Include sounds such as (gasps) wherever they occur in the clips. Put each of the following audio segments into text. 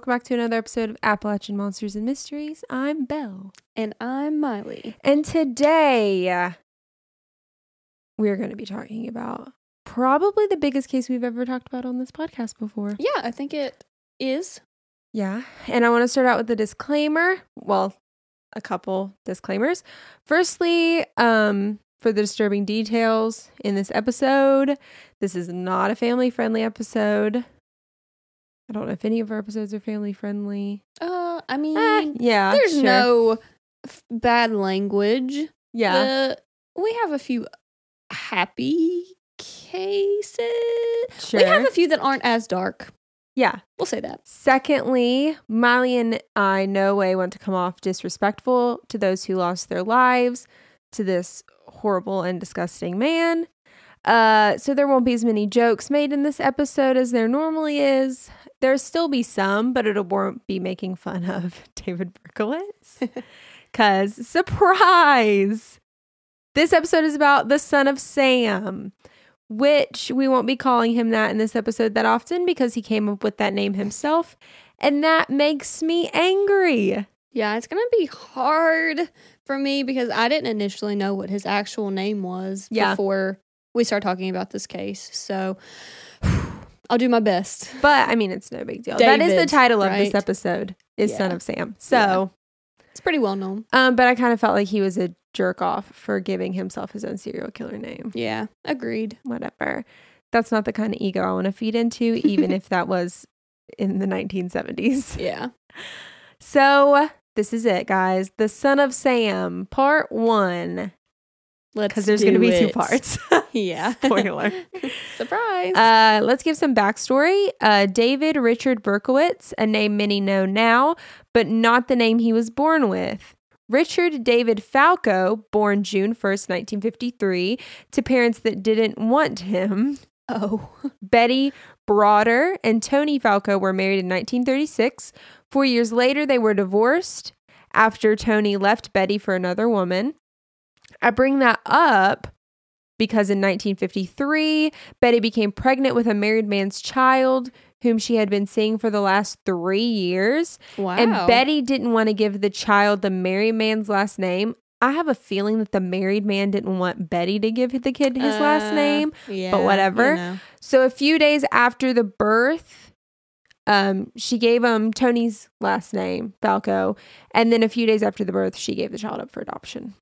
welcome back to another episode of Appalachian Monsters and Mysteries. I'm Belle. And I'm Miley. And today we're going to be talking about probably the biggest case we've ever talked about on this podcast before. Yeah, I think it is. Yeah. And I want to start out with a disclaimer. Well, a couple disclaimers. Firstly, um, for the disturbing details in this episode, this is not a family friendly episode. I don't know if any of our episodes are family friendly. Uh, I mean, Eh, yeah. there's sure. no f- bad language. Yeah. The- we have a few happy cases. sure. We have a few that aren't as dark. yeah. We'll say that. Secondly, Miley and I no way want to come off disrespectful to those who lost their lives to this horrible and disgusting man. Uh, so there won't be as many jokes made in this episode as there normally is. There'll still be some, but it won't be making fun of (laughs) David Berkowitz. (laughs) Cause surprise! This episode is about the son of Sam, which we won't be calling him that in this episode that often because he came up with that name himself. And that makes me angry. Yeah, it's gonna be hard for me because I didn't initially know what his actual name was Yeah. before we start talking about this case. So I'll do my best. But I mean, it's no big deal. that is the David, title of this episode is Son of Sam. So, It's pretty well known. um, but I kind of felt like he was a jerk off for giving himself his own serial killer name. Yeah, agreed. Whatever. That's not the kind of ego I want to feed into, even (laughs) if that was in the 1970s. Yeah. So, this is it, guys. The Son of Sam, part one. Let's Because there's going to be two it. parts. (laughs) (laughs) Yeah. Spoiler. (laughs) Surprise. Uh, let's give some backstory. Uh, David Richard Berkowitz, a name many know now, but not the name he was born with. Richard David Falco, born June 1st, 1953, to parents that didn't want him. oh. Betty Broder and Tony Falco were married in 1936. Four years later, they were divorced after Tony left Betty for another woman. I bring that up because in 1953, Betty became pregnant with a married man's child whom she had been seeing for the last three years. Wow. And Betty didn't want to give the child the married man's last name. I have a feeling that the married man didn't want Betty to give the kid his last Uh, name. Yeah, but whatever. you know. So a few days after the birth, um, she gave him Tony's last name, Falco, and then a few days after the birth, she gave the child up for adoption.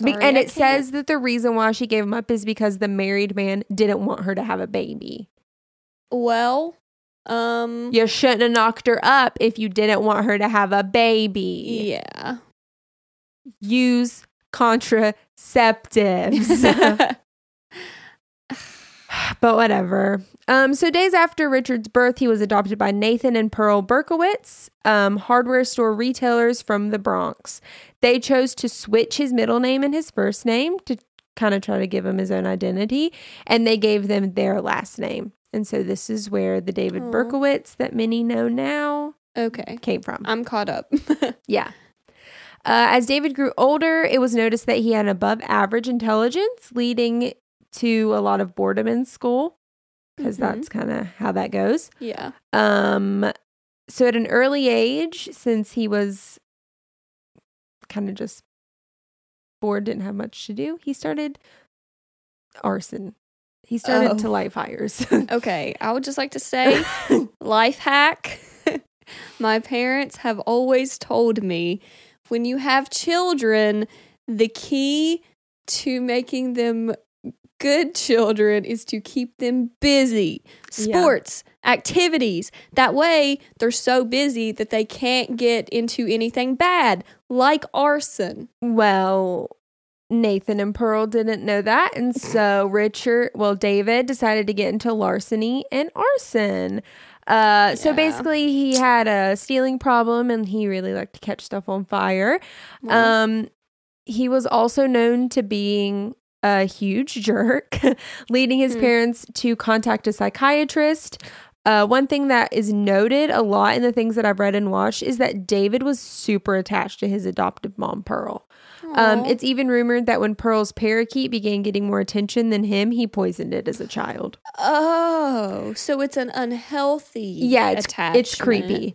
Be- Sorry, and I it can't- says that the reason why she gave him up is because the married man didn't want her to have a baby. Well, um You shouldn't have knocked her up if you didn't want her to have a baby. yeah. Use contraceptives. (laughs) but whatever. Um, so days after Richard's birth, he was adopted by Nathan and Pearl Berkowitz, um, hardware store retailers from the Bronx. They chose to switch his middle name and his first name to kind of try to give him his own identity, and they gave them their last name. And so this is where the David Aw. Berkowitz that many know now okay. came from. I'm caught up. (laughs) Yeah. Uh, as David grew older, it was noticed that he had an above average intelligence, leading to a lot of boredom in school, because Mhm. that's kind of how that goes. yeah. Um, so at an early age, since he was kind of just bored, didn't have much to do, he started arson. He started Oh. to light fires. (laughs) Okay. I would just like to say (laughs) life hack. (laughs) My parents have always told me when you have children, the key to making them good children is to keep them busy. Yeah. Sports, activities. That way, they're so busy that they can't get into anything bad, like arson. Well, Nathan and Pearl didn't know that. And (laughs) so Richard, well, David decided to get into larceny and arson. Uh, So basically, he had a stealing problem and he really liked to catch stuff on fire. Um, he was also known to being a huge jerk, (laughs) leading his Hmm. parents to contact a psychiatrist. Uh, one thing that is noted a lot in the things that I've read and watched is that David was super attached to his adoptive mom, Pearl. Um, it's even rumored that when Pearl's parakeet began getting more attention than him, he poisoned it as a child. oh, so it's an unhealthy Yeah, it's- it's creepy.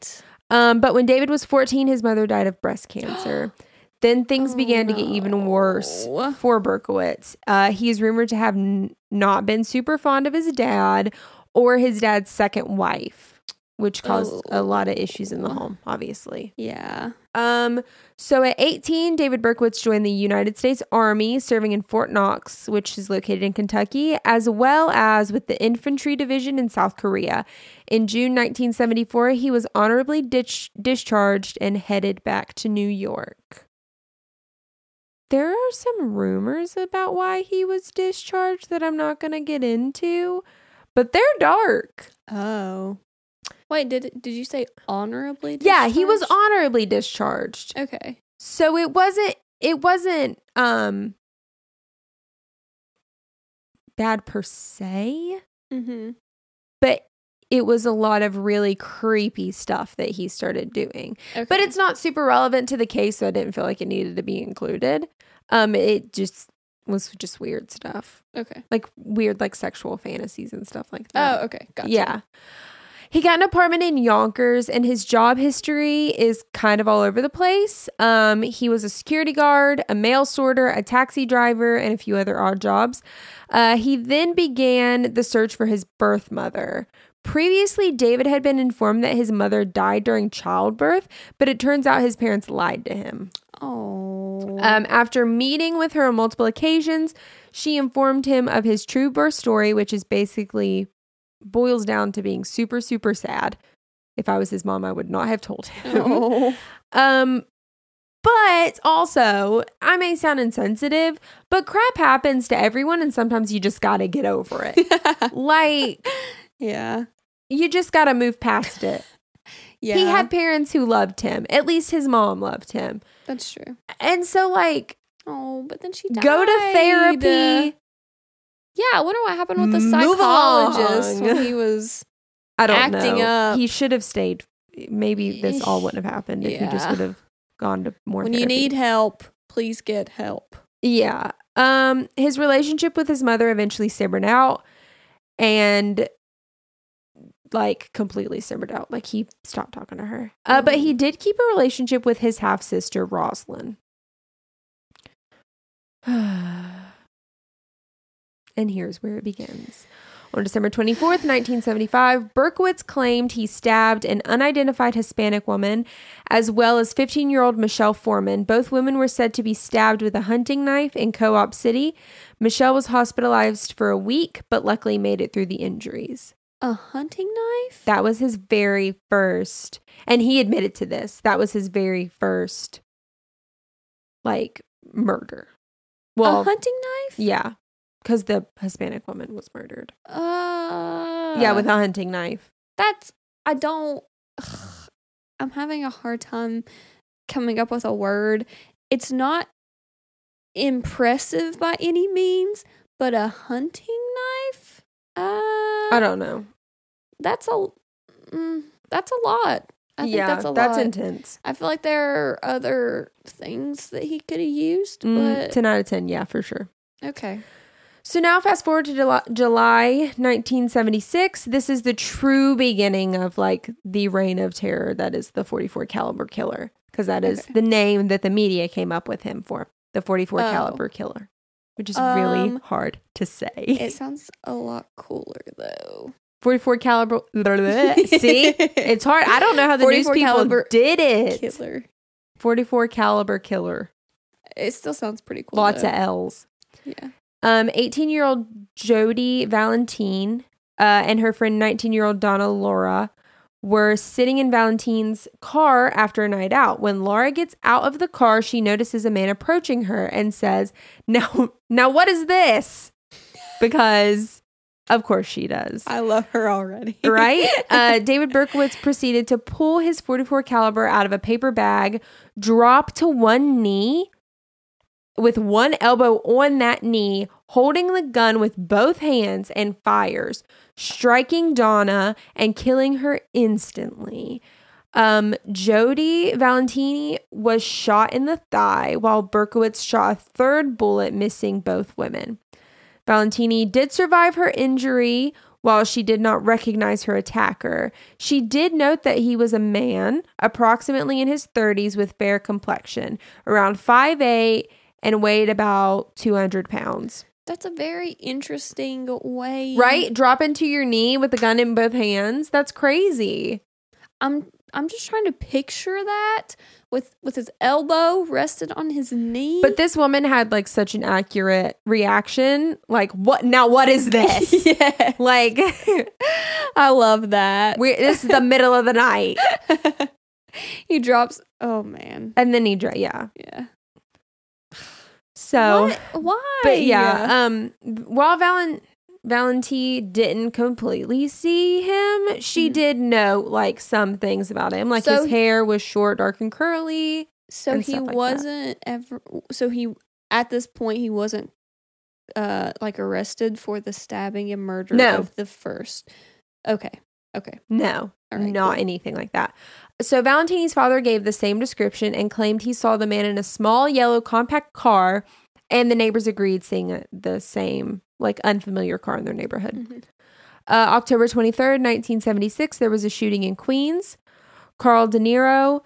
Um, but when David was 14, his mother died of breast cancer. (gasps) (gasps) (gasps) then things Oh, began to get even worse for Berkowitz. Uh, he is rumored to have n- not been super fond of his dad or his dad's second wife, which caused a lot of issues in the Oh. home, obviously. Yeah. Um, so at 18, David Berkowitz joined the United States Army, serving in Fort Knox, which is located in Kentucky, as well as with the Infantry Division in South Korea. In June 1974, he was honorably ditch- discharged and headed back to New York. There are some rumors about why he was discharged that I'm not going to get into, but they're dark. Oh. Wait, did did you say honorably? Yeah, he was honorably discharged. Okay. So it wasn't it wasn't um bad per se, Mm-hmm. but it was a lot of really creepy stuff that he started doing. Okay. But it's not super relevant to the case, so I didn't feel like it needed to be included. Um it just was just weird stuff. okay. Like weird like sexual fantasies and stuff like that. Oh, okay. Gotcha. Yeah. He got an apartment in Yonkers and his job history is kind of all over the place. Um, he was a security guard, a mail sorter, a taxi driver, and a few other odd jobs. Uh, he then began the search for his birth mother. Previously, David had been informed that his mother died during childbirth, but it turns out his parents lied to him. Oh. Um, after meeting with her on multiple occasions, she informed him of his true birth story, which is basically boils down to being super, super sad. If I was his mom, I would not have told him. oh. (laughs) Um, but also, I may sound insensitive, but crap happens to everyone, and sometimes you just gotta get over it. (laughs) like, yeah. you just gotta move past it. (laughs) Yeah. He had parents who loved him. At least his mom loved him. That's true. And so, like, Oh, but then she died. go to therapy. Yeah, I wonder what happened with the Move psychologist along. when he was. (laughs) I don't acting know. up. He should have stayed. Maybe this all wouldn't have happened if he just would have gone to more. When you need help, please get help. yeah. Um, his relationship with his mother eventually simmered out, and like completely simmered out. Like he stopped talking to her. Uh, but he did keep a relationship with his half sister Roslyn. (sighs) and here's where it begins. On December 24th, 1975, Berkowitz claimed he stabbed an unidentified Hispanic woman, as well as 15 year old Michelle Forman. Both women were said to be stabbed with a hunting knife in Co op City. Michelle was hospitalized for a week, but luckily made it through the injuries. A hunting knife? That was his very first, and he admitted to this. That was his very first, like, murder. Well, a hunting knife? yeah, because the Hispanic woman was murdered. Uh, yeah, with a hunting knife. that's I don't. ugh, I'm having a hard time coming up with a word. It's not impressive by any means, but a hunting knife. Uh, I don't know. That's a. Mm, that's a lot. I think yeah, that's a lot. that's lot. intense. I feel like there are other things that he could have used, Mm, but 10 out of 10, yeah, for sure. okay. So now, fast forward to July, July 1976. This is the true beginning of like the reign of terror that is the 44 caliber killer, because that is Okay. the name that the media came up with him for, the 44 Oh. caliber killer, which is really Um, hard to say. It sounds a lot cooler though. 44 caliber. (laughs) See, it's hard. I don't know how the news people did it. Killer. 44 caliber killer. It still sounds pretty cool. Lots though. of L's. yeah. Um, 18 year old Jody Valentine uh, and her friend 19 year old Donna Lauria were sitting in Valentine's car after a night out. When Laura gets out of the car, she notices a man approaching her and says, "Now, (laughs) now, what is this?" Because, of course, she does. I love her already. (laughs) right? Uh, David Berkowitz proceeded to pull his 44 caliber out of a paper bag, drop to one knee with one elbow on that knee, holding the gun with both hands and fires, striking Donna and killing her instantly. Um, Jody Valentini was shot in the thigh while Berkowitz shot a third bullet, missing both women. Valentini did survive her injury while she did not recognize her attacker. She did note that he was a man, approximately in his 30s, with fair complexion, around 5'8 and weighed about 200 pounds. That's a very interesting way. Right? Drop into your knee with the gun in both hands. That's crazy. I'm I'm just trying to picture that with with his elbow rested on his knee. But this woman had like such an accurate reaction. Like, what now? What is (laughs) this? yeah, like, (laughs) I love that. we this is the middle of the night, (laughs) he drops. Oh man. and then he dra- yeah. Yeah. So, What? Why? but yeah, um, while Valen Valenti didn't completely see him, she Mhm. did know like some things about him, like So his hair was short, dark, and curly. so and he like wasn't ever. So he at this point he wasn't uh like arrested for the stabbing and murder No. of the first. Okay. Okay. No, right, not cool. anything like that. So Valentini's father gave the same description and claimed he saw the man in a small yellow compact car, and the neighbors agreed seeing the same like unfamiliar car in their neighborhood. Mhm. Uh, October 23rd, 1976, there was a shooting in Queens. Carl Denaro,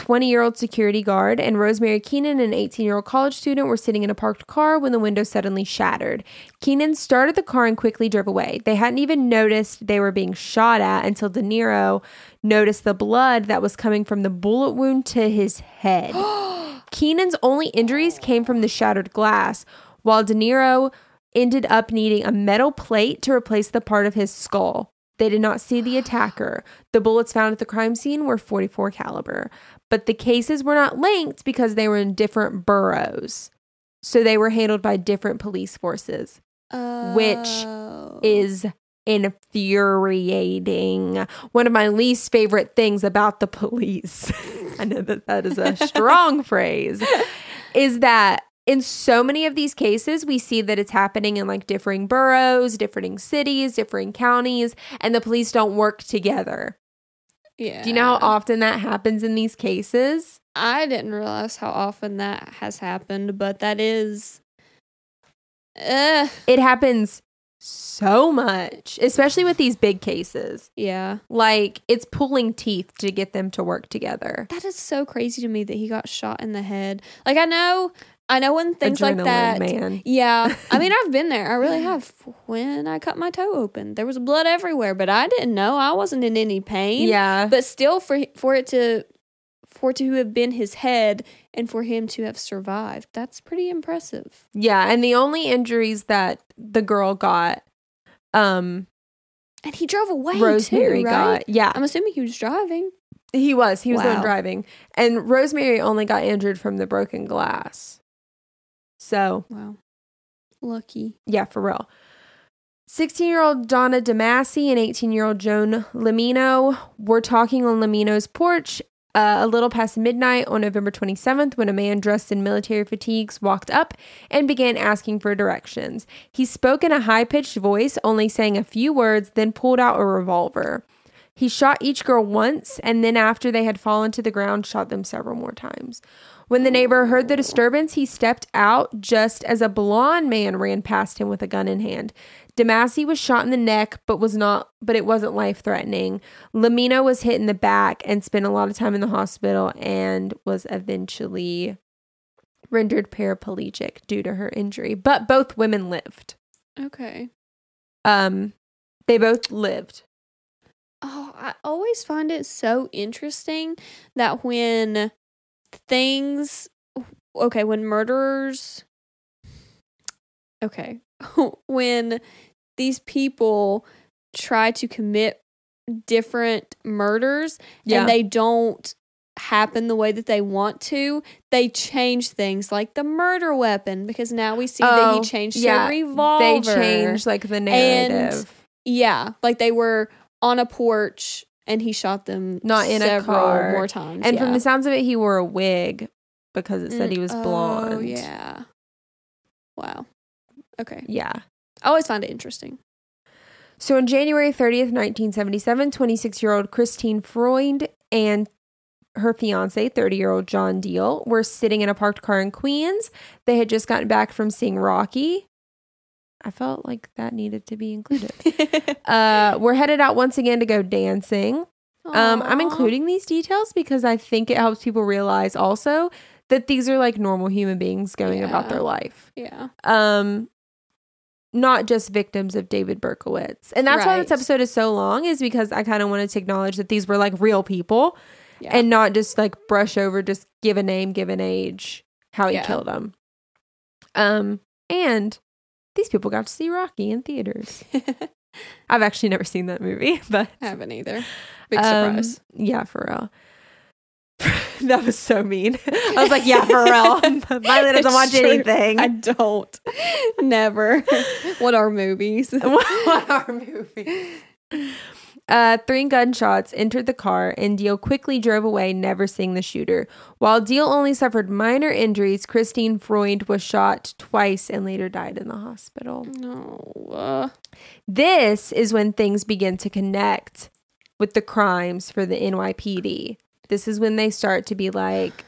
20 year old security guard, and Rosemary Keenan, an 18 year old college student, were sitting in a parked car when the window suddenly shattered. Keenan started the car and quickly drove away. They hadn't even noticed they were being shot at until Denaro noticed the blood that was coming from the bullet wound to his head. (gasps) Keenan's only injuries came from the shattered glass, while Denaro ended up needing a metal plate to replace the part of his skull. They did not see the attacker. The bullets found at the crime scene were 44 caliber, but the cases were not linked because they were in different boroughs. So they were handled by different police forces, Which Oh. is infuriating. One of my least favorite things about the police. (laughs) I know that that is a strong (laughs) phrase. Is that in so many of these cases, we see that it's happening in like differing boroughs, differing cities, differing counties, and the police don't work together. Yeah. Do you know how often that happens in these cases? I didn't realize how often that has happened, but that is. Uh, It happens so much, especially with these big cases. yeah. Like it's pulling teeth to get them to work together. That is so crazy to me that he got shot in the head. Like I know, I know when things like that. man. Yeah, I mean (laughs) I've been there. I really have. When I cut my toe open, there was blood everywhere, but I didn't know. I wasn't in any pain. Yeah. but still, for for it to for it to have been his head and for him to have survived, that's pretty impressive. Yeah, and the only injuries that the girl got, um, And he drove away. Rosemary too, right? got. Yeah, I'm assuming he was driving. he was. He was the one driving, and Rosemary only got injured from the broken glass. So Wow, lucky. yeah, for real. 16 year old Donna DeMasi and 18 year old Joan Lamino were talking on Lamino's porch uh, a little past midnight on November 27th when a man dressed in military fatigues walked up and began asking for directions. He spoke in a high pitched voice, only saying a few words, then pulled out a revolver. He shot each girl once, and then after they had fallen to the ground, shot them several more times. When the neighbor heard the disturbance, he stepped out just as a blond man ran past him with a gun in hand. DeMasi was shot in the neck, but was not but it wasn't life threatening. Lamina was hit in the back and spent a lot of time in the hospital and was eventually rendered paraplegic due to her injury. But both women lived. Okay. Um they both lived. Oh, I always find it so interesting that when things okay, when murderers okay, (laughs) when these people try to commit different murders Yeah. and they don't happen the way that they want to, they change things like the murder weapon because now we see that Oh, he changed yeah, a revolver. They changed like the narrative. Yeah, like they were on a porch and he shot them Not in a several car. more times. and yeah. from the sounds of it, he wore a wig because it said Mm, he was Oh, blonde. yeah. Wow. Okay. Yeah. I always find it interesting. So on January 30th, 1977, 26 year old Christine Freund and her fiance, 30 year old John Diel, were sitting in a parked car in Queens. They had just gotten back from seeing Rocky. I felt like that needed to be included. (laughs) uh, we're headed out once again to go dancing. Um, I'm including these details because I think it helps people realize also that these are like normal human beings going about their life. Yeah. Um, not just victims of David Berkowitz. And that's why this episode is so long, is because I kind of wanted to acknowledge that these were like real people Yeah. and not just like brush over, just give a name, give an age, how he Yeah. killed them. Um, and these people got to see Rocky in theaters. (laughs) I've actually never seen that movie, (laughs) but I haven't either. Big um, surprise. yeah, for real. (laughs) that was so mean. I was like, yeah, for real. Miley doesn't watch true. anything. I don't. Never. what are movies? what are movies? Uh, three gunshots entered the car, and Diel quickly drove away, never seeing the shooter. While Diel only suffered minor injuries, Christine Freund was shot twice and later died in the hospital. No. Uh, This is when things begin to connect with the crimes for the NYPD. This is when they start to be like,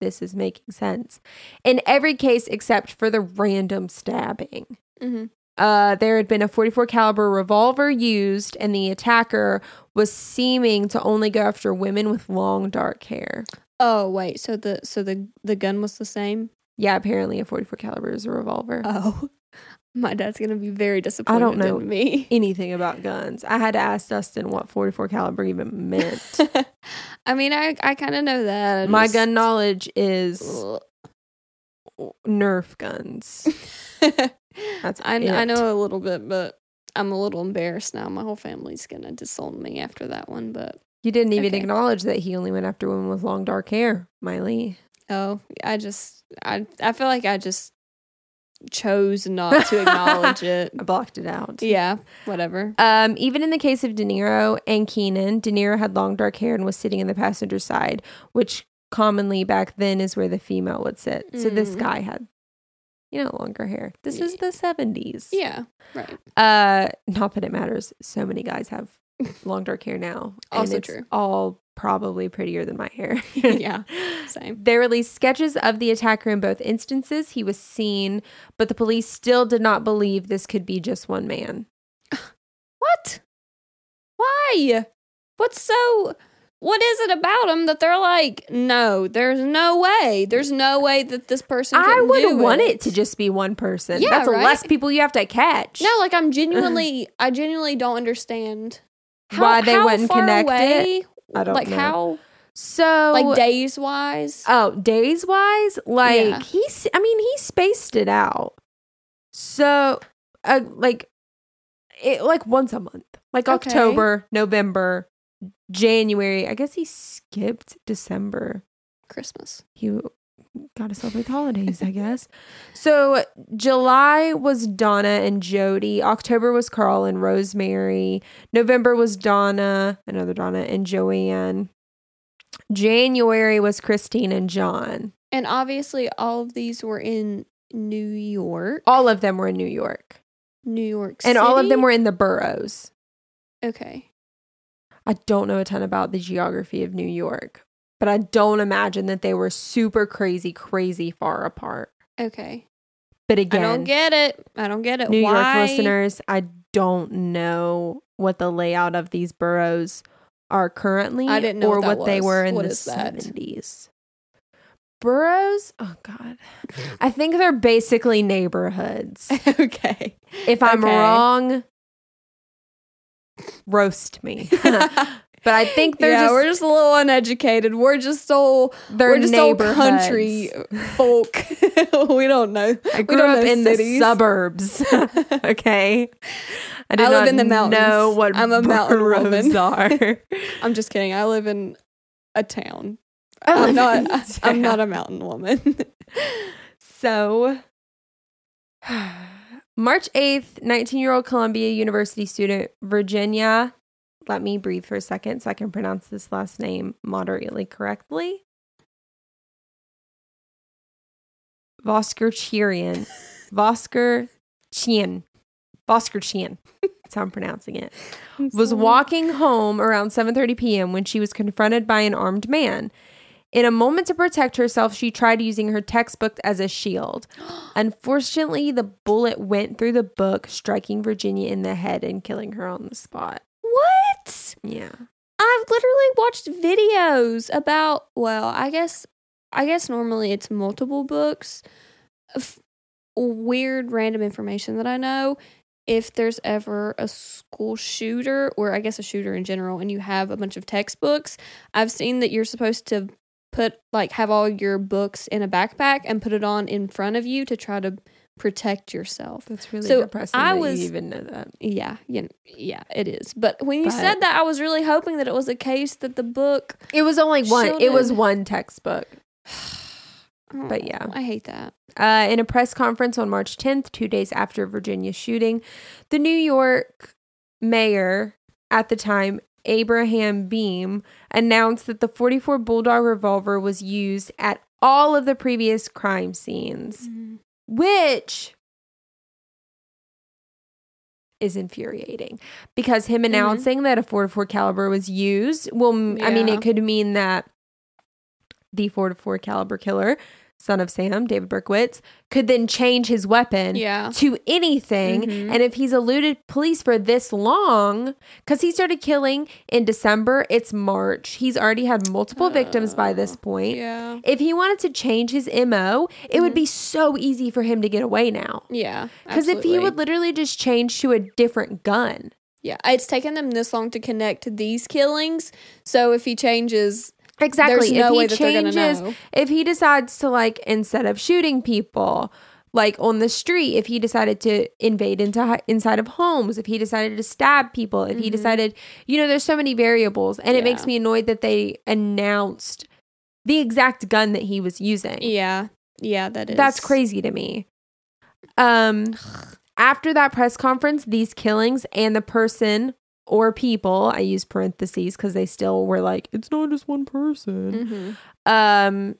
this is making sense. In every case except for the random stabbing. mhm. Uh, there had been a 44 caliber revolver used, and the attacker was seeming to only go after women with long dark hair. Oh wait, so the so the the gun was the same? Yeah, apparently a 44 caliber is a revolver. Oh. (laughs) My dad's gonna be very disappointed I don't know. me. (laughs) Anything about guns? I had to ask Dustin what 44 caliber even meant. (laughs) I mean, I I kind of know that. I My just- gun knowledge is Nerf guns. That's I, it. I know a little bit, but I'm a little embarrassed now. My whole family's gonna disown me after that one. But You didn't even Okay. acknowledge that he only went after women with long dark hair, Miley. oh, I just I I feel like I just chose not to acknowledge (laughs) it. I blocked it out. Yeah, whatever. Um, even in the case of Denaro and Keenan, Denaro had long dark hair and was sitting in the passenger side, which commonly back then is where the female would sit. So this Mm. guy had, you know, longer hair. This is the seventies. Yeah, right. Uh, not that it matters. So many guys have (laughs) long dark hair now. and Also it's true. All probably prettier than my hair. (laughs) Yeah, (laughs) same. They released sketches of the attacker in both instances. He was seen, but the police still did not believe this could be just one man. What? Why? What's so? What is it about them that they're like? No, there's no way. There's no way that this person. I would do want it. it to just be one person. Yeah, That's right? less people you have to catch. No, like I'm (laughs) genuinely, I genuinely don't understand Why they wouldn't far connect it? I don't like know. how, So like days wise. oh, days wise, like Yeah. he's I mean, he spaced it out. So uh, like it like once a month. Like Okay. October, November, January. I guess he skipped December. Christmas. He got to celebrate the holidays, I guess. (laughs) So July was Donna and Jody. October was Carl and Rosemary. November was Donna, another Donna, and Joanne. January was Christine and John. And obviously, all of these were in New York. All of them were in New York. New York City? And all of them were in the boroughs. okay. I don't know a ton about the geography of New York, but I don't imagine that they were super crazy, crazy far apart. Okay. But again, I don't get it. I don't get it. New Why? York listeners, I don't know what the layout of these boroughs are currently I didn't know or what what, they were in What the is that? 70s. Boroughs? Oh god. I think they're basically neighborhoods. (laughs) okay. If I'm Okay. wrong, roast me. (laughs) (laughs) but I think they're yeah, just we're just a little uneducated. We're just so we're just old country folk. (laughs) we don't know. I we grew don't up in cities. the suburbs. okay. I, I live in the mountains. know what I'm a mountain woman. are. I'm just kidding. I live in a town. I'm not. a I'm not a mountain woman. So, (sighs) March 8th, 19 year old Columbia University student Virginia. Let me breathe for a second so I can pronounce this last name moderately correctly. Vosker Cherian. (laughs) Vosker Chien, Bosker Chien, that's how I'm pronouncing it, was walking home around 7:30 p.m. when she was confronted by an armed man. In a moment to protect herself, she tried using her textbook as a shield. (gasps) Unfortunately, the bullet went through the book, striking Virginia in the head and killing her on the spot. What? Yeah. I've literally watched videos about well, I guess I guess normally it's multiple books of weird random information that I know. If there's ever a school shooter or I guess a shooter in general and you have a bunch of textbooks, I've seen that you're supposed to put like have all your books in a backpack and put it on in front of you to try to protect yourself. That's really So, depressing. I was- even know that. Yeah, yeah, yeah, it is. But when you But- said that, I was really hoping that it was a case that the book. It was only one. It was one textbook. (sighs) But yeah. I hate that. Uh, in a press conference on March 10th, two days after Virginia's shooting, the New York mayor at the time, Abraham Beame, announced that the 44 Bulldog revolver was used at all of the previous crime scenes, mm-hmm. which is infuriating because him mm-hmm. announcing that a 44 caliber was used well i mean it could mean that the 44 caliber killer son of sam david berkowitz could then change his weapon Yeah. to anything Mhm. and if he's eluded police for this long because he started killing in december it's march he's already had multiple victims by this point Yeah. if he wanted to change his mo it would be so easy for him to get away now Yeah. because if he would literally just change to a different gun. Yeah. It's taken them this long to connect to these killings. So if he changes, Exactly. There's no if way he that they're gonna changes, know. if he decides to like instead of shooting people like on the street, if he decided to invade into inside of homes, if he decided to stab people, if he decided, you know, there's so many variables, and it makes Mm-hmm. Me annoyed that they announced the exact gun that he was using. yeah. Yeah, that is. That's crazy to me. Um after that press conference, these killings and the person or people, I use parentheses because they still were like, it's not just one person. hmm Um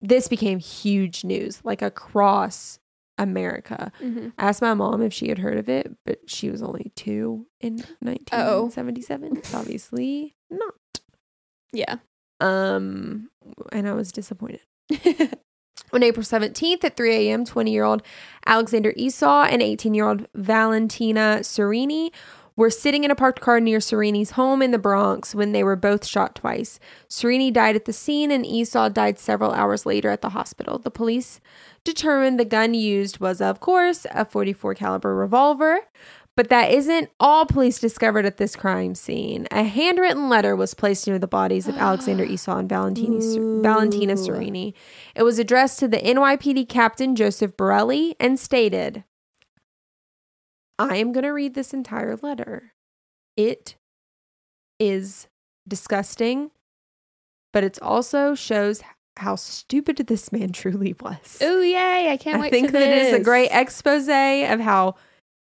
this became huge news, like across America. hmm I asked my mom if she had heard of it, but she was only two in 1977. (laughs) Obviously not. Yeah. Um, and I was disappointed. (laughs) On April 17th at 3 a.m., 20 year old Alexander Esau and 18 year old Valentina Serini were sitting in a parked car near Serini's home in the Bronx when they were both shot twice. Serini died at the scene and Esau died several hours later at the hospital. The police determined the gun used was, of course, a 44 caliber revolver. But that isn't all police discovered at this crime scene. A handwritten letter was placed near the bodies of Alexander (gasps) Esau and Valentini, Valentina Serini. It was addressed to the NYPD captain Joseph Borelli and stated, I am going to read this entire letter. It is disgusting, but it also shows how stupid this man truly was. Oh yay! I can't I wait. think that it is a great expose of how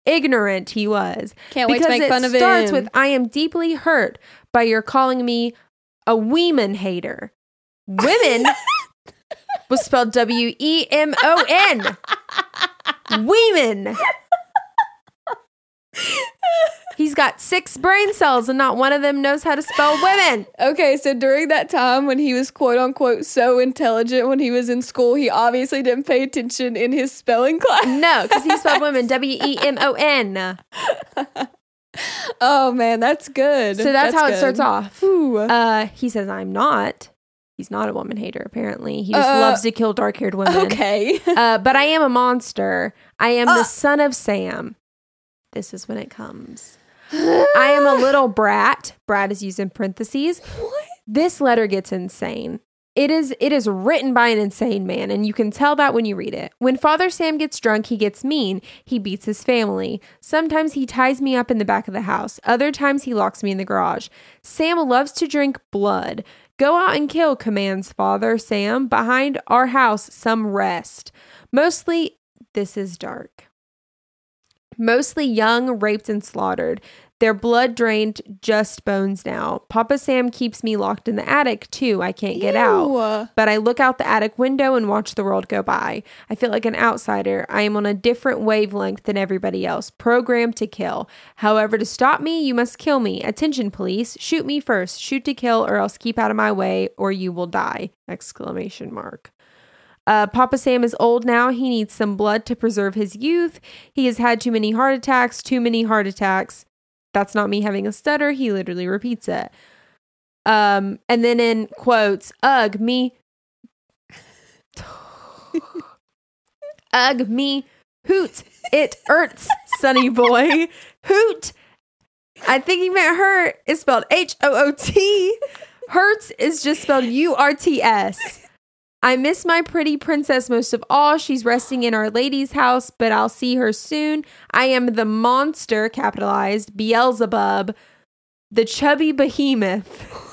ignorant he was. Can't wait to make it fun of it. starts with I am deeply hurt by your calling me a women hater. Women (laughs) was spelled W E M O N. (laughs) Women. He's got six brain cells and not one of them knows how to spell women. Okay, so during that time when he was quote unquote so intelligent when he was in school, he obviously didn't pay attention in his spelling (laughs) class. No, because he spelled women W E M O N. (laughs) Oh man, that's good. So that's, how it starts off. Uh, he says, I'm not. He's not a woman hater, apparently. He just Uh, loves to kill dark haired women. okay. Uh, but I am a monster. I am Uh. the son of Sam. This is when it comes. I am a little (laughs) brat. Brat is used in parentheses. What? This letter gets insane. It is it is written by an insane man, and you can tell that when you read it. When Father Sam gets drunk, he gets mean. He beats his family. Sometimes he ties me up in the back of the house. Other times he locks me in the garage. Sam loves to drink blood. Go out and kill, commands Father Sam. Behind our house, some rest. Mostly, this is dark. Mostly young, raped, and slaughtered. Their blood drained, just bones now. Papa Sam keeps me locked in the attic too. I can't get out. But I look out the attic window and watch the world go by. I feel like an outsider. I am on a different wavelength than everybody else, programmed to kill. However, to stop me, you must kill me. Attention, police. Shoot me first. Shoot to kill, or else keep out of my way, or you will die. Exclamation mark. Uh, Papa Sam is old now. He needs some blood to preserve his youth. He has had too many heart attacks, too many heart attacks. That's not me having a stutter. He literally repeats it. Um, and then in quotes, ugh, me. (laughs) ugh, me. Hoot. It hurts, sonny boy. Hoot. I think he meant hurt. It's spelled H O O T. Hurts is just spelled U R T S. I miss my pretty princess most of all. She's resting in Our Lady's house, but I'll see her soon. I am the monster, capitalized, Beelzebub, the chubby behemoth.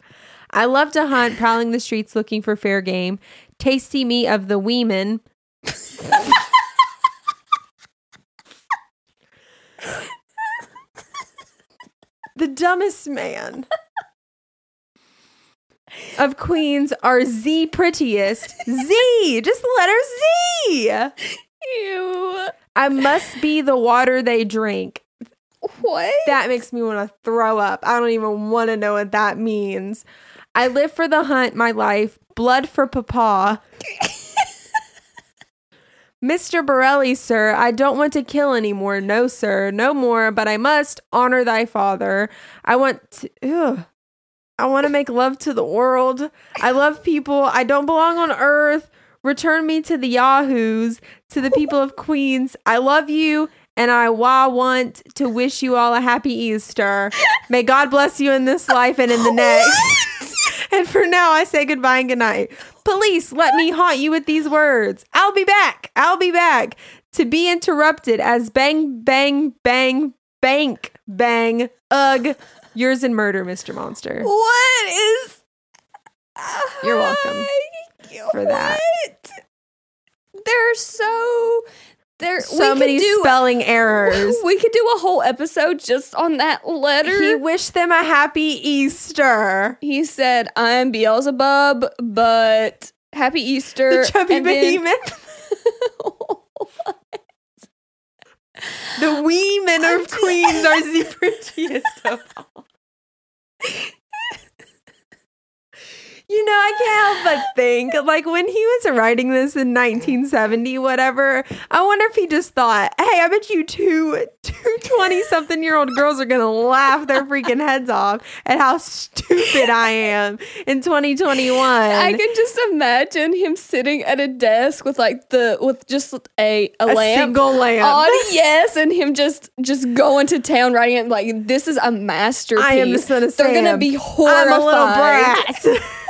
(laughs) I love to hunt, prowling the streets looking for fair game. Tasty meat of the weeman. (laughs) the dumbest man of queens are Z prettiest. Z, just the letter Z. Ew. I must be the water they drink. What? That makes me want to throw up. I don't even want to know what that means. I live for the hunt, my life. Blood for papa. (laughs) Mr. Borelli, sir, I don't want to kill anymore. No, sir, no more, but I must honor thy father. I want to. Ugh. I want to make love to the world. I love people. I don't belong on earth. Return me to the Yahoos, to the people of Queens. I love you, and I wa want to wish you all a happy Easter. May God bless you in this life and in the next. and for now, I say goodbye and goodnight. Police, let me haunt you with these words. I'll be back. I'll be back. To be interrupted as bang, bang, bang, bank, bang, ugh. Yours in murder, Mr. Monster. What is? You're welcome for that. They're so. There. So we many do, spelling errors. (laughs) We could do a whole episode just on that letter. He wished them a happy Easter. He said, "I'm Beelzebub, but Happy Easter." The chubby behemoth. (laughs) The women I'm of Queens are (laughs) the prettiest of all. You know, I can't help but think, like, when he was writing this in 1970, whatever, I wonder if he just thought, hey, I bet you two, two 20 something year old girls are going to laugh their freaking heads off at how stupid I am in 2021. I can just imagine him sitting at a desk with like the with just a a, a lamp single lamp. on yes, and him just just going to town writing it like this is a masterpiece. I am the son of They're gonna be horrified. (laughs)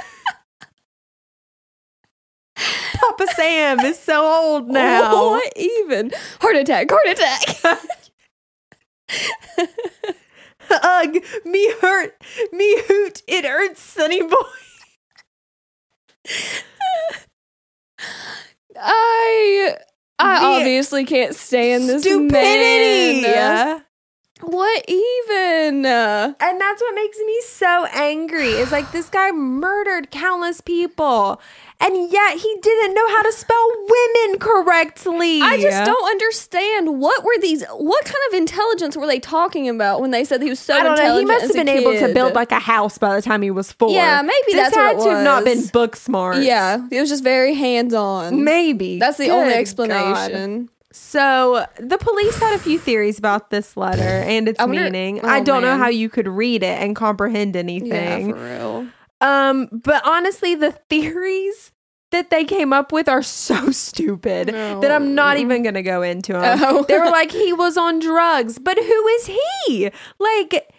Papa Sam is so old (laughs) now. What even? Heart attack, heart attack. (laughs) Ugh, me hurt, me hoot, it hurts, sonny boy. (laughs) I I The obviously can't stand this Stupidity. man. What even? And that's what makes me so angry. Is like this guy murdered countless people, and yet he didn't know how to spell women correctly. I just don't understand what were these what kind of intelligence were they talking about when they said he was so I don't know. He must have been able to build like a house by the time he was four. Yeah, maybe this that's what had it to have not been was. book smart. Yeah, it was just very hands on. maybe That's the only explanation. God. So the police had a few theories about this letter (sighs) and its I wonder- meaning. oh, I don't know how you could read it and comprehend anything. Yeah, for real. Um, but honestly, the theories that they came up with are so (laughs) stupid that I'm not even gonna go into them. (laughs) Oh. They were like he was on drugs, but who is he? Like,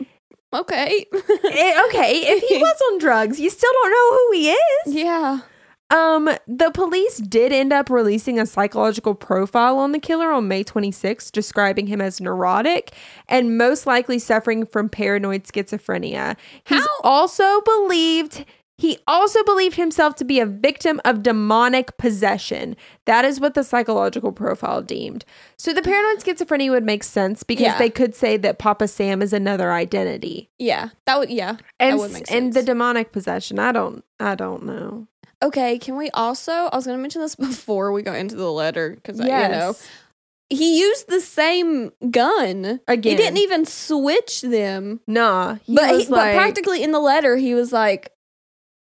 Okay. (laughs) eh, okay, if he was on drugs, you still don't know who he is. yeah. Um, the police did end up releasing a psychological profile on the killer on May 26, describing him as neurotic and most likely suffering from paranoid schizophrenia. He's How- also believed He also believed himself to be a victim of demonic possession. That is what the psychological profile deemed. So the paranoid schizophrenia would make sense because Yeah. they could say that Papa Sam is another identity. Yeah, that would yeah. And that would make and the demonic possession, I don't I don't know. Okay, can we also? I was going to mention this (laughs) before we got into the letter because uh, you know he used the same gun Again. He didn't even switch them, Nah, he but was he, like, but practically in the letter he was like,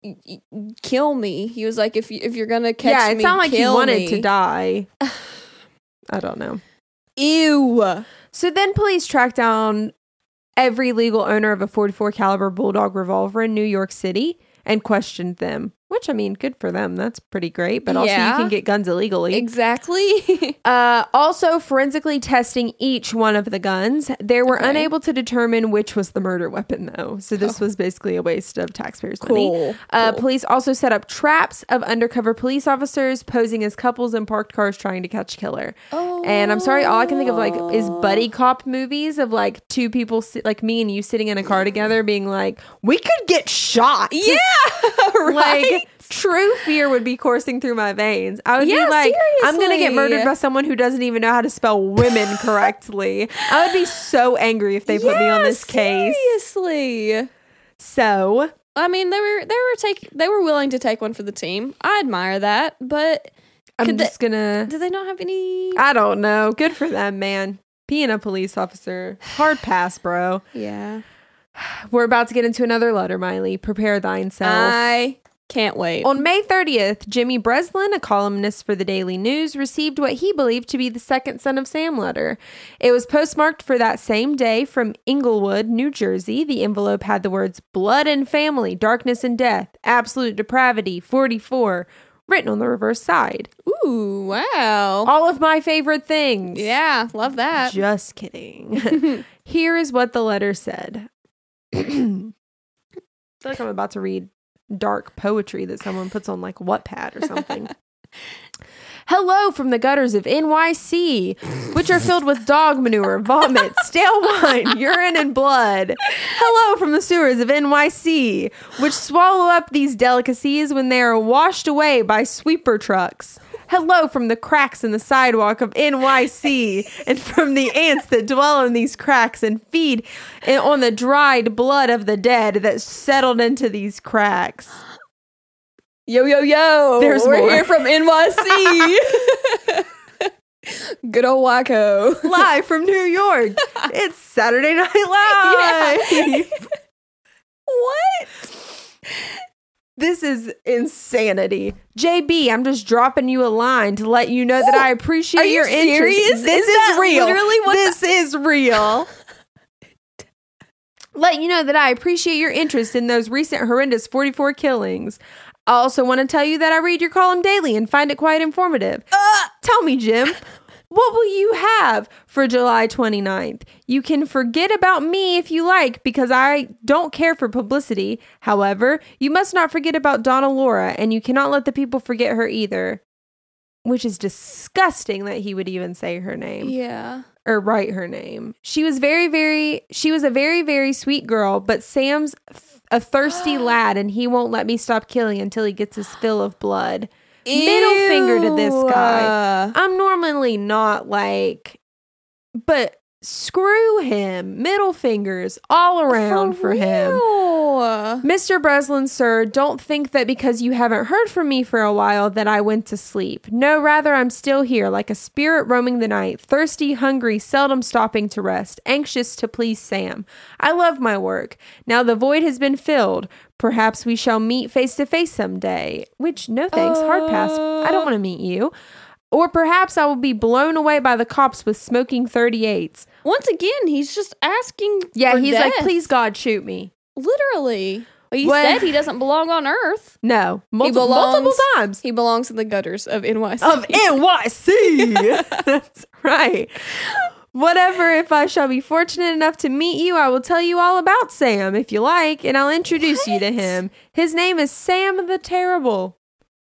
"Y- y- "Kill me." He was like, "If you if you're gonna catch yeah, it me, sounded like he wanted me." to die. (sighs) I don't know. Ew. So then police tracked down every legal owner of a 44 caliber bulldog revolver in New York City and questioned them. Which I mean, good for them. That's pretty great. But also, Yeah. you can get guns illegally. Exactly. (laughs) Uh, also, forensically testing each one of the guns, they were Okay. unable to determine which was the murder weapon, though. So this was basically a waste of taxpayers' money. cool. Uh, Cool. Police also set up traps of undercover police officers posing as couples in parked cars trying to catch killer. oh. And I'm sorry, all I can think of like is buddy cop movies of like two people sit, like me and you sitting in a car together, being like, "We could get shot." Yeah. (laughs) right. Like true fear would be coursing through my veins. I would Yeah, be like, I'm gonna get murdered by someone who doesn't even know how to spell women (laughs) correctly. I would be so angry if they put me on Yeah, this case. Seriously. So I mean, they were they were take they were willing to take one for the team. I admire that, but I'm Could they- just gonna. do they not have any? I don't know. Good for them, man. Being a police officer, hard (sighs) pass, bro. yeah, We're about to get into another letter, Miley. Prepare thine self. I can't wait. On May 30th, Jimmy Breslin, a columnist for the Daily News, received what he believed to be the second Son of Sam letter. It was postmarked for that same day from Englewood, New Jersey. The envelope had the words blood and family, darkness and death, absolute depravity, 44, written on the reverse side. Ooh, wow. All of my favorite things. Yeah, love that. Just kidding. (laughs) Here is what the letter said. (clears throat) I feel like I'm about to read dark poetry that someone puts on like Wattpad or something. (laughs) Hello from the gutters of NYC, which are filled with dog manure, vomit, stale wine, urine, and blood. Hello from the sewers of NYC, which swallow up these delicacies when they are washed away by sweeper trucks. Hello from the cracks in the sidewalk of NYC (laughs) and from the ants that dwell in these cracks and feed on the dried blood of the dead that settled into these cracks. Yo yo yo! There's we're more. here from NYC. (laughs) Good old Waco. Live from New York, (laughs) it's Saturday Night Live. what? This is insanity. JB, I'm just dropping you a line to let you know that I appreciate Are you your interest. This Is is, real. literally what this is real. (laughs) let you know that I appreciate your interest in those recent horrendous 44 killings. I also want to tell you that I read your column daily and find it quite informative. Uh, Tell me, Jim, (laughs) what will you have for July 29th? You can forget about me if you like because I don't care for publicity. However, you must not forget about Donna Lauria and you cannot let the people forget her either. Which is disgusting that he would even say her name yeah. or write her name. She was very, very, she was a very, very sweet girl, but Sam's a thirsty (gasps) lad and he won't let me stop killing until he gets his fill of blood. Middle finger to this guy. I'm normally not like, but screw him. Middle fingers all around for, him. real. Mr. Breslin, sir, don't think that because you haven't heard from me for a while that I went to sleep. No, rather, I'm still here, like a spirit roaming the night, thirsty, hungry, seldom stopping to rest, anxious to please Sam. I love my work. Now the void has been filled. Perhaps we shall meet face to face someday. Which, no thanks, hard pass. I don't uh. want to meet you. Or perhaps I will be blown away by the cops with smoking 38s. Once again, he's just asking. Yeah, he's like, please, God, shoot me. Literally. He What? said he doesn't belong on Earth. No, multiple, belongs- multiple times. He belongs in the gutters of NYC. of NYC. (laughs) That's right. Whatever, if I shall be fortunate enough to meet you, I will tell you all about Sam if you like, and I'll introduce you to him. His name is Sam the Terrible.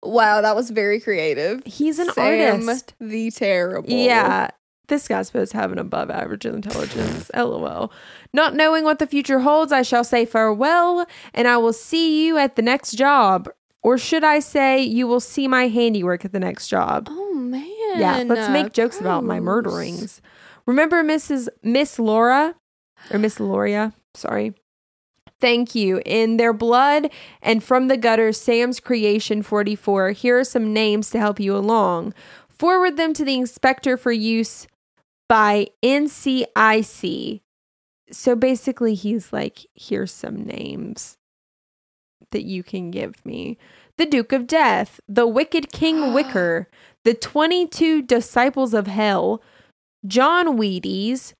wow, that was very creative. He's an Sam artist. the terrible. Yeah. This guy's supposed to have an above average intelligence. (laughs) LOL. Not knowing what the future holds, I shall say farewell, and I will see you at the next job. Or should I say, you will see my handiwork at the next job? Oh man. Yeah, let's uh, make jokes about my murderings. Remember Mrs. Miss Laura or Miss Lauria? Sorry. Thank you. In their blood and from the gutter, Sam's Creation 44. Here are some names to help you along. Forward them to the inspector for use by NCIC. So basically, he's like, here's some names that you can give me the Duke of Death, the Wicked King (gasps) Wicker, the 22 Disciples of Hell, John Wheaties.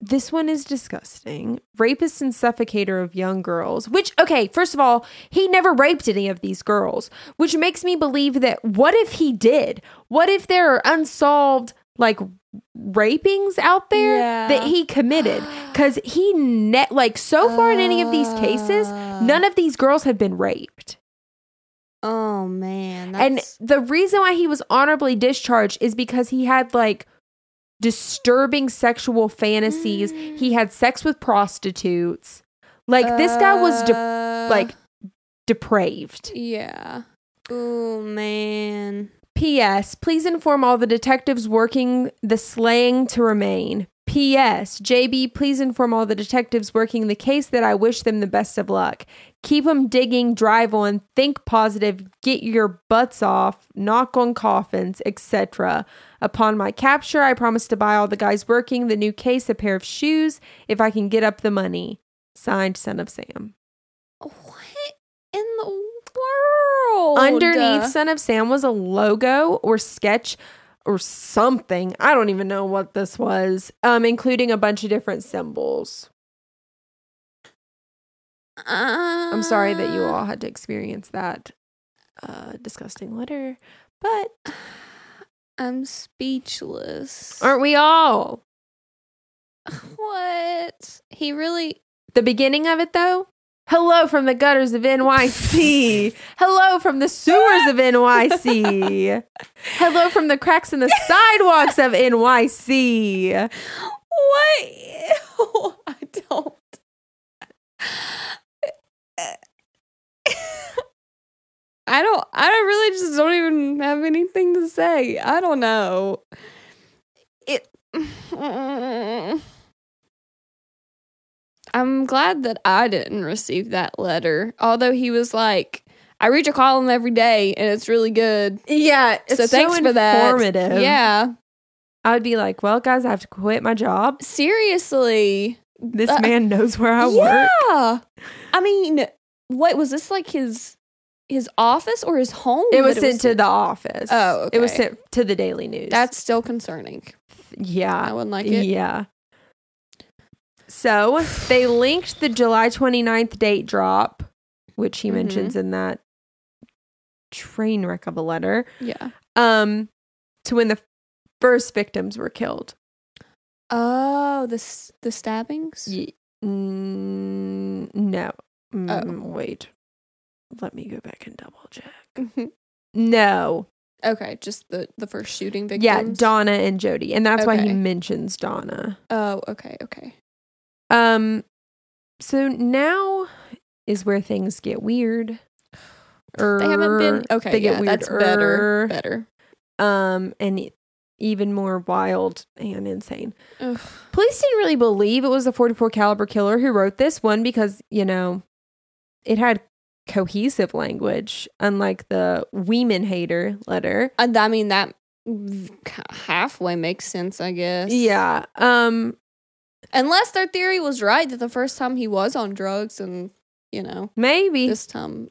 This one is disgusting. Rapist and suffocator of young girls. Which, okay, first of all, he never raped any of these girls, which makes me believe that what if he did? What if there are unsolved, like, rapings out there Yeah. that he committed? (gasps) Because he, ne- like, so far in any of these cases, Uh. none of these girls have been raped. Oh man. And the reason why he was honorably discharged is because he had like disturbing sexual fantasies. He had sex with prostitutes. Like this guy was de- Uh, like depraved. Yeah. Oh man. P.S. Please inform all the detectives working the slaying to remain. P.S. JB, please inform all the detectives working the case that I wish them the best of luck. Keep them digging, drive on, think positive, get your butts off, knock on coffins, etc. Upon my capture, I promise to buy all the guys working the new case a pair of shoes if I can get up the money. Signed, Son of Sam. The world? Underneath Son of Sam was a logo or sketch or something. I don't even know what this was, um, including a bunch of different symbols. I'm sorry that you Uh, all had to experience that uh, disgusting letter, but (sighs) I'm speechless. aren't we all? (sighs) What? He really The beginning of it, though. Hello from the gutters of NYC. Hello from the sewers of NYC. Hello from the cracks in the sidewalks of NYC. What? (laughs) I don't. I don't. I don't really just don't even have anything to say. I don't know. It. (sighs) Mm, I'm glad that I didn't receive that letter. Although he was like, I read your column every day and it's really good. Yeah, it's so thanks for that. informative. Yeah. I would be like, well, guys, I have to quit my job. Seriously. This Uh, man knows where I work. yeah. I mean, what was this like his his office or his home? It was that sent to the office. Oh, It was sent to the Daily News. That's still concerning. Yeah. I wouldn't like it. Yeah. So they linked the July 29th date drop, which he Mhm. mentions in that train wreck of a letter, Yeah. um, to when the first victims were killed. Oh, the the stabbings. Mm, no. Mm, Oh. Wait. Let me go back and double check. Mhm. No. okay, just the the first shooting victims. Yeah, Donna and Jody. And that's why he mentions Donna. Oh, okay, okay. Um so now is where things get weird. They haven't been Er, okay. they get yeah, that's better. Better. Um and even more wild and insane. Ugh. Police didn't really believe it was a 44 caliber killer who wrote this one because, you know, it had cohesive language unlike the Weeman hater letter. And I mean that halfway makes sense, I guess. Yeah. Um Unless their theory was right that the first time he was on drugs and you know maybe this time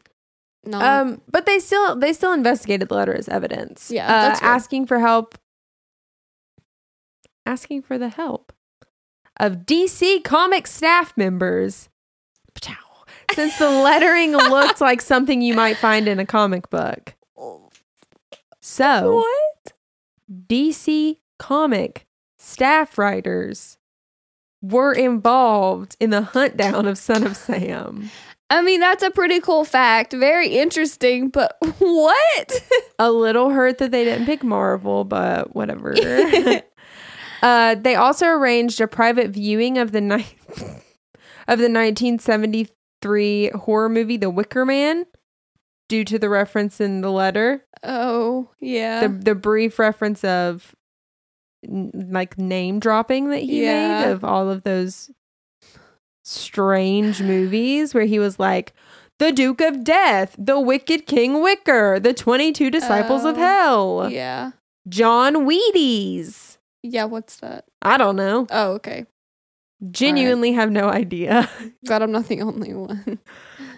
not. Um, but they still they still investigated the letter as evidence. Yeah, uh, asking for help, asking for the help of DC comic staff members. Since the lettering (laughs) looked like something you might find in a comic book, so what? DC comic staff writers were involved in the hunt down of Son of Sam. I mean, that's a pretty cool fact. Very interesting, but (laughs) what? (laughs) a little hurt that they didn't pick Marvel, but whatever. (laughs) Uh, they also arranged a private viewing of the ni- of the 1973 horror movie The Wicker Man due to the reference in the letter. Oh, yeah. the the brief reference of like name dropping that he Yeah. made of all of those strange movies where he was like the Duke of Death, the Wicked King Wicker, the 22 Disciples of Oh, Hell, yeah. John Wheaties. Yeah, what's that? I don't know. Oh, okay. Genuinely have no idea. (laughs) Glad I'm not the only one.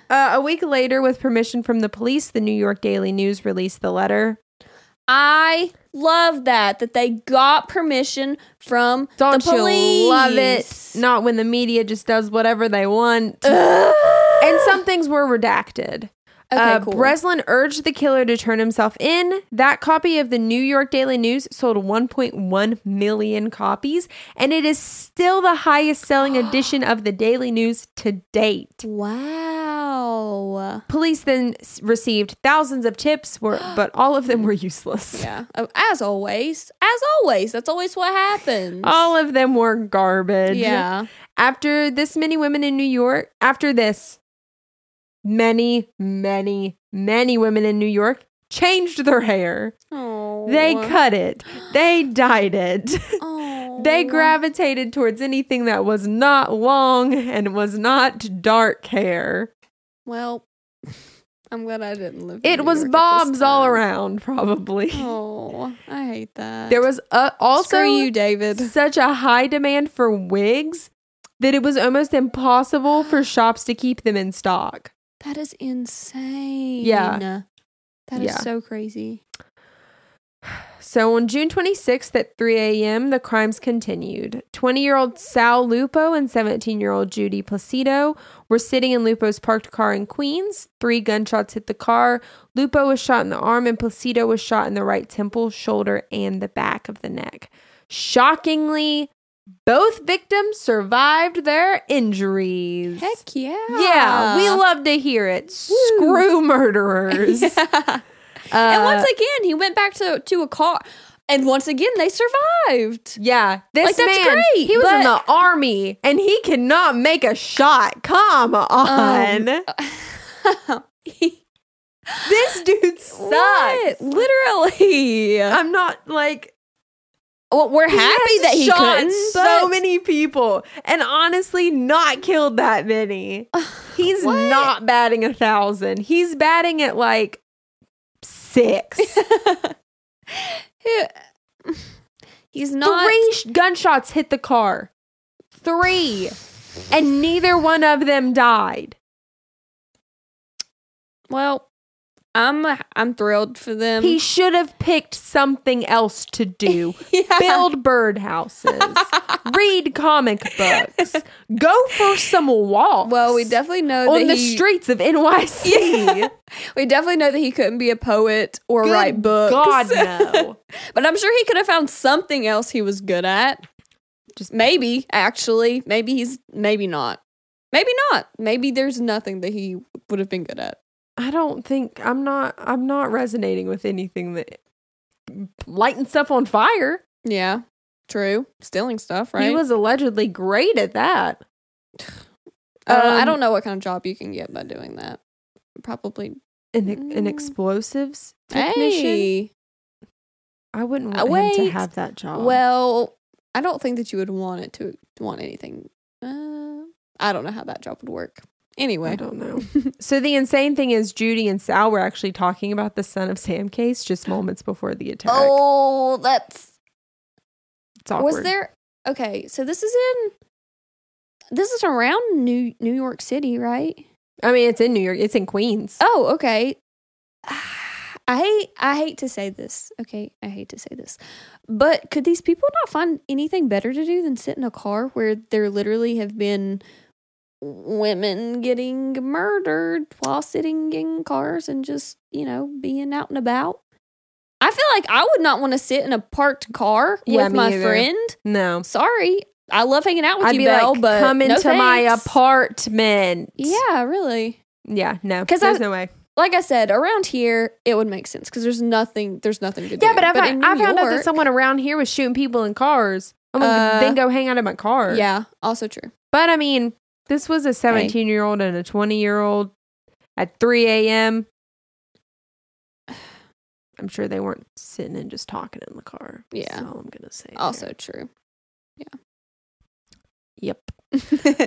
Uh, a week later, with permission from the police, the New York Daily News released the letter. I love that that they got permission from Don't the police. you love it? Not when the media just does whatever they want. And some things were redacted. Okay, uh, cool. Breslin urged the killer to turn himself in. That copy of the New York Daily News sold 1.1 million copies, and it is still the highest selling (gasps) edition of the Daily News to date. wow. Police then s- received thousands of tips, were, (gasps) but all of them were useless. Yeah. Oh, As always. As always. That's always what happens. All of them were garbage. yeah. After this many women in New York, after this, many, many, many women in New York changed their hair. Oh. They cut it. They dyed it. (laughs) Oh. they gravitated towards anything that was not long and was not dark hair. Well, (sighs) I'm glad I didn't live. It was bobs all around, probably. (laughs) Oh, I hate that. There was uh, also Screw you, David. such a high demand for wigs that it was almost impossible for (gasps) shops to keep them in stock. That is insane. Yeah. That is Yeah. so crazy. So on June 26th at 3 a.m., the crimes continued. 20 year old Sal Lupo and 17 year old Judy Placido were sitting in Lupo's parked car in Queens. Three gunshots hit the car. Lupo was shot in the arm, and Placido was shot in the right temple, shoulder, and the back of the neck. Shockingly, both victims survived their injuries. Heck yeah. Yeah, we love to hear it. Screw murderers. (laughs) Yeah. Uh, and once again, he went back to, to a car. And once again, they survived. Yeah, this Like, that's man, great, he was in the army and he cannot make a shot. Come on. He (laughs) this dude (laughs) sucks. What? Literally. I'm not like well, we're happy that he shot so many people and honestly not killed that many. (laughs) He's What? not batting a thousand. He's batting at like six. (laughs) He's not. Three gunshots hit the car. Three. And neither one of them died. Well, I'm I'm thrilled for them. He should have picked something else to do. (laughs) yeah. Build birdhouses. (laughs) read comic books. Go for some walks. Well, we definitely know on that the he, streets of NYC. (laughs) We definitely know that he couldn't be a poet or Good write books. God no. but I'm sure he could have found something else he was good at. Just maybe, actually, maybe he's maybe not. Maybe not. Maybe there's nothing that he would have been good at. I don't think I'm not I'm not resonating with anything that lighting stuff on fire. Yeah, true. Stealing stuff, right? He was allegedly great at that. Uh, I Um, don't know what kind of job you can get by doing that. Probably. An, an Mm. explosives technician. Hey. I wouldn't Uh, want him to have that job. Well, I don't think that you would want it to want anything. Uh, I don't know how that job would work. Anyway, I don't know. (laughs) so the insane thing is Judy and Sal were actually talking about the son of Sam case just moments before the attack. Oh, that's it's awkward. was there. Okay, so this is in. This is around New New York City, right? I mean, it's in New York. It's in Queens. Oh, okay. (sighs) I hate I hate to say this. Okay, I hate to say this. But could these people not find anything better to do than sit in a car where there literally have been women getting murdered while sitting in cars and just, you know, being out and about? I feel like I would not want to sit in a parked car Yeah, with my either. friend. No. Sorry. I love hanging out with I'd you, be Belle, like, but come no into my apartment. Yeah, really. Yeah, no. Because There's I- no way. like I said, around here it would make sense because there's nothing, there's nothing to do. Yeah, but, I, I New found out that someone around here was shooting people in cars I'm Uh, then go hang out in my car. Yeah, also true. But I mean, this was a 17 year old and a 20 year old at 3 a.m. (sighs) I'm sure they weren't sitting and just talking in the car. Yeah. That's all I'm gonna say. there. Also true. Yeah. Yep. (laughs)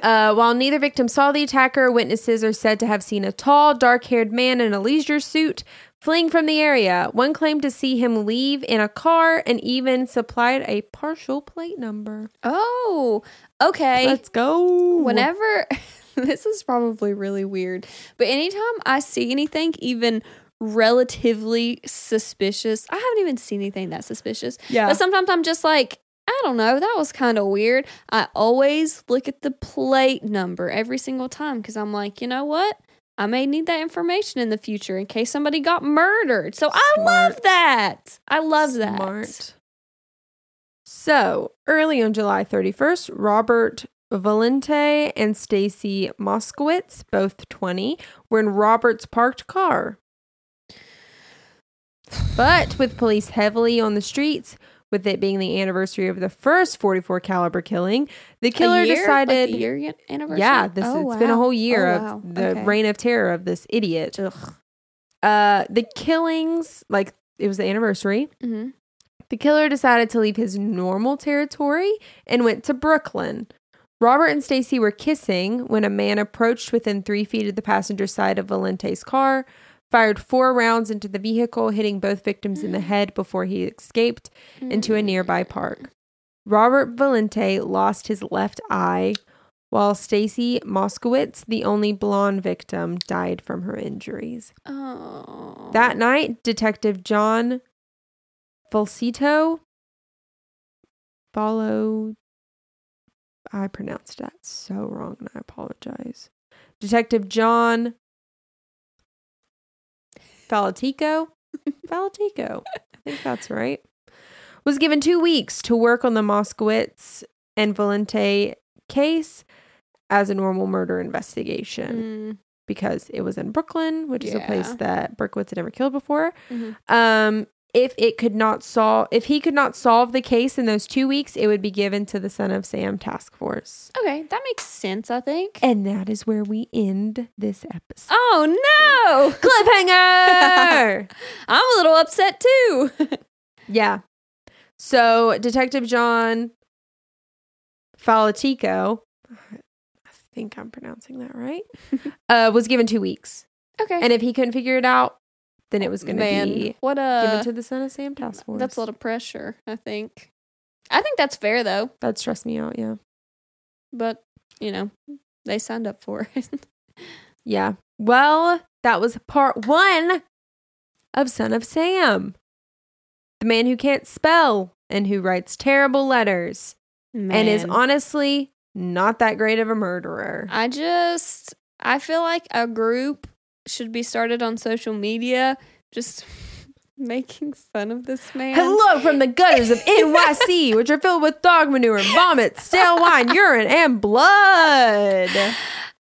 Uh, while neither victim saw the attacker, witnesses are said to have seen a tall, dark haired man in a leisure suit fleeing from the area. One claimed to see him leave in a car and even supplied a partial plate number. oh, okay. Let's go. Whenever (laughs) this is probably really weird, but anytime I see anything even relatively suspicious, I haven't even seen anything that suspicious. Yeah. But sometimes I'm just like, I don't know, that was kind of weird. I always look at the plate number every single time because I'm like, you know what? I may need that information in the future in case somebody got murdered. So I love that. I love that. Smart. So, early on July 31st, Robert Violante and Stacy Moskowitz, both 20, were in Robert's parked car. But with police heavily on the streets, with it being the anniversary of the first 44 caliber killing, the killer year? decided like year anniversary. yeah, this Oh, it's been a whole year Oh, of wow. the Okay. reign of terror of this idiot. Ugh. Uh the killings, like it was the anniversary. Mhm. The killer decided to leave his normal territory and went to Brooklyn. Robert and Stacy were kissing when a man approached within three feet of the passenger side of Violante's car, fired four rounds into the vehicle, hitting both victims in the mm. head before he escaped into a mm. nearby park. Robert Violante lost his left eye, while Stacy Moskowitz, the only blonde victim, died from her injuries. Oh. That night, Detective John Falsito followed. I pronounced that so wrong and I apologize. Detective John Falotico. (laughs) Falotico. I think that's right. Was given two weeks to work on the Moskowitz and Violante case as a normal murder investigation Mm, because it was in Brooklyn, which is a place that Berkowitz had never killed before. mhm. Um, if it could not solve, if he could not solve the case in those two weeks, it would be given to the Son of Sam task force. Okay, that makes sense, I think. And that is where we end this episode. Oh no! (laughs) Cliffhanger! (laughs) I'm a little upset too. (laughs) yeah. So Detective John Falotico, I think I'm pronouncing that right, uh, was given two weeks. okay. And if he couldn't figure it out, then it was going to be what a given to the Son of Sam task force. that's a lot of pressure. I think. I think that's fair though, that stressed me out. Yeah. but you know, they signed up for it. (laughs) Yeah. Well, that was part one of Son of Sam, the man who can't spell and who writes terrible letters and is honestly not that great of a murderer. I just I feel like a group should be started on social media just (laughs) making fun of this man. Hello from the gutters of NYC, (laughs) which are filled with dog manure, vomit, stale wine, urine, and blood.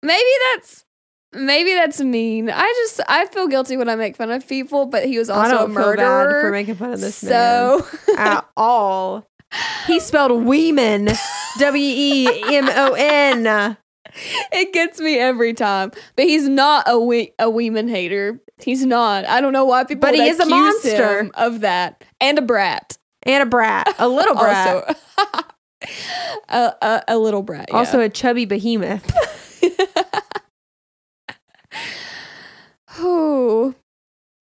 Maybe that's maybe that's mean. I just I feel guilty when I make fun of people, but he was also a murderer. for making fun of this man so man at (laughs) all. He spelled Weeman, W E M O N. (laughs) it gets me every time. But he's not a we- a women hater. He's not. I don't know why people But he is a monster. of that and a brat. and a brat, a little (laughs) brat, also, (laughs) Also, a, a, a little brat. yeah. a chubby behemoth. Oh.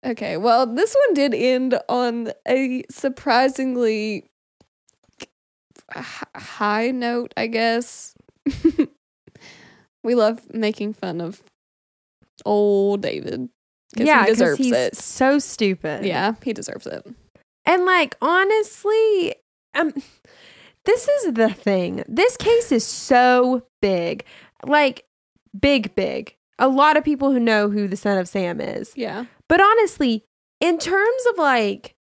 Okay, well, this one did end on a surprisingly high note, I guess. We love making fun of old David. yeah, he deserves he's it. so stupid. Yeah, he deserves it. and like honestly, um, this is the thing. This case is so big, like big, big. A lot of people who know who the son of Sam is. Yeah. But honestly, in terms of like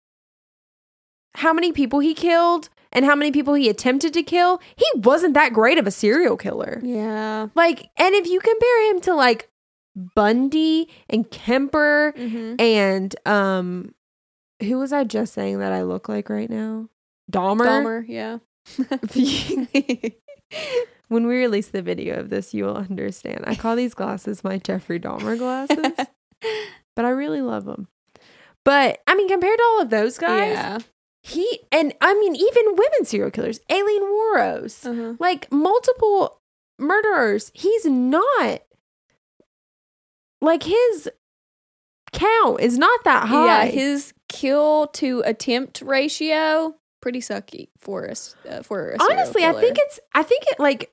how many people he killed and how many people he attempted to kill, he wasn't that great of a serial killer. Yeah. Like, and if you compare him to like Bundy and Kemper Mm-hmm. and um who was I just saying that I look like right now? Dahmer. Dahmer, yeah. (laughs) when we release the video of this, you will understand. I call these glasses my Jeffrey Dahmer glasses, (laughs) but I really love them. But I mean, compared to all of those guys, yeah. He and I mean, even women serial killers, Aileen Wuornos, Uh-huh. like multiple murderers, he's not like his count is not that high. Yeah, his kill to attempt ratio pretty sucky for us. Uh, for a honestly i think it's i think it like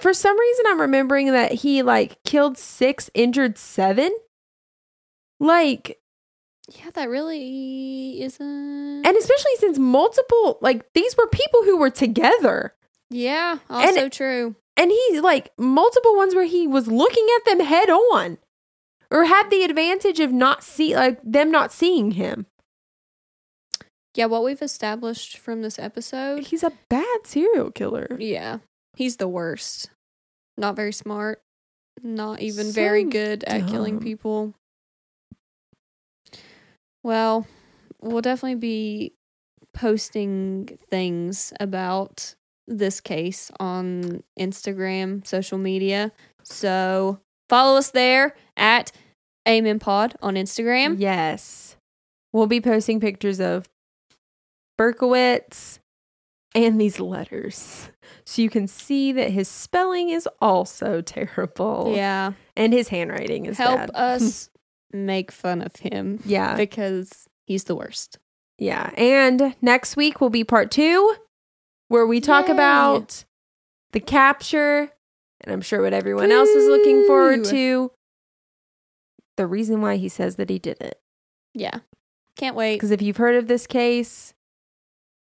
for some reason i'm remembering that he like killed six injured seven like yeah, that really isn't. and especially since multiple like these were people who were together yeah, and- also true. and he's like multiple ones where he was looking at them head on or had the advantage of not see like them not seeing him Yeah, what we've established from this episode. he's a bad serial killer Yeah, he's the worst. Not very smart. Not even very good at killing people. Well, we'll definitely be posting things about this case on Instagram, social media. So follow us there at Amen Pod on Instagram. Yes. We'll be posting pictures of Berkowitz and these letters. So you can see that his spelling is also (laughs) terrible. Yeah. And his handwriting is Help bad. us (laughs) make fun of him Yeah. because he's the worst. Yeah. And next week will be part two where we talk Yay. about the capture. And I'm sure what everyone else is looking forward to. The reason why he says that he did it. Yeah. Can't wait. Because if you've heard of this case,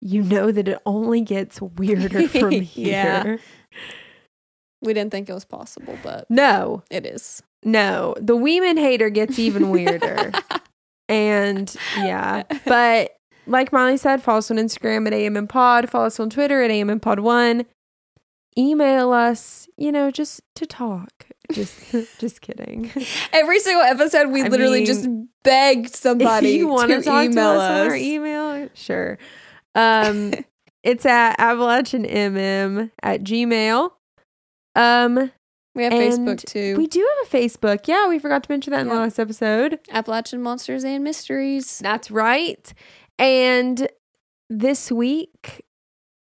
you know that it only gets weirder from (laughs) here. Yeah. We didn't think it was possible, but No, it is. no. The Weeman hater gets even weirder. (laughs) and yeah. But like Molly said, follow us on Instagram at AM and Pod. Follow us on Twitter at AM and Pod One. Email us, you know, just to talk. Just (laughs) just kidding. Every single episode, we I literally mean, just begged somebody you want to to email to us, us. on our email, sure. Um, (laughs) it's at appalachianmm at gmail. Um, we have Facebook too. we do have a Facebook. Yeah, we forgot to mention that in the last episode. Appalachian Monsters and Mysteries. That's right. And this week,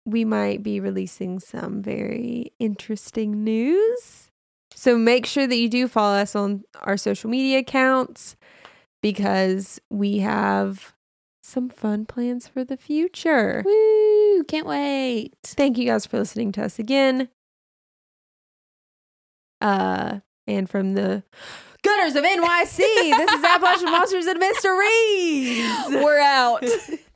we might be releasing some very interesting news. So make sure that you do follow us on our social media accounts because we have some fun plans for the future. Woo! Can't wait. Thank you guys for listening to us again. Uh, and from the gutters of NYC, this is Appalachian Monsters and Mysteries. (laughs) We're out. (laughs)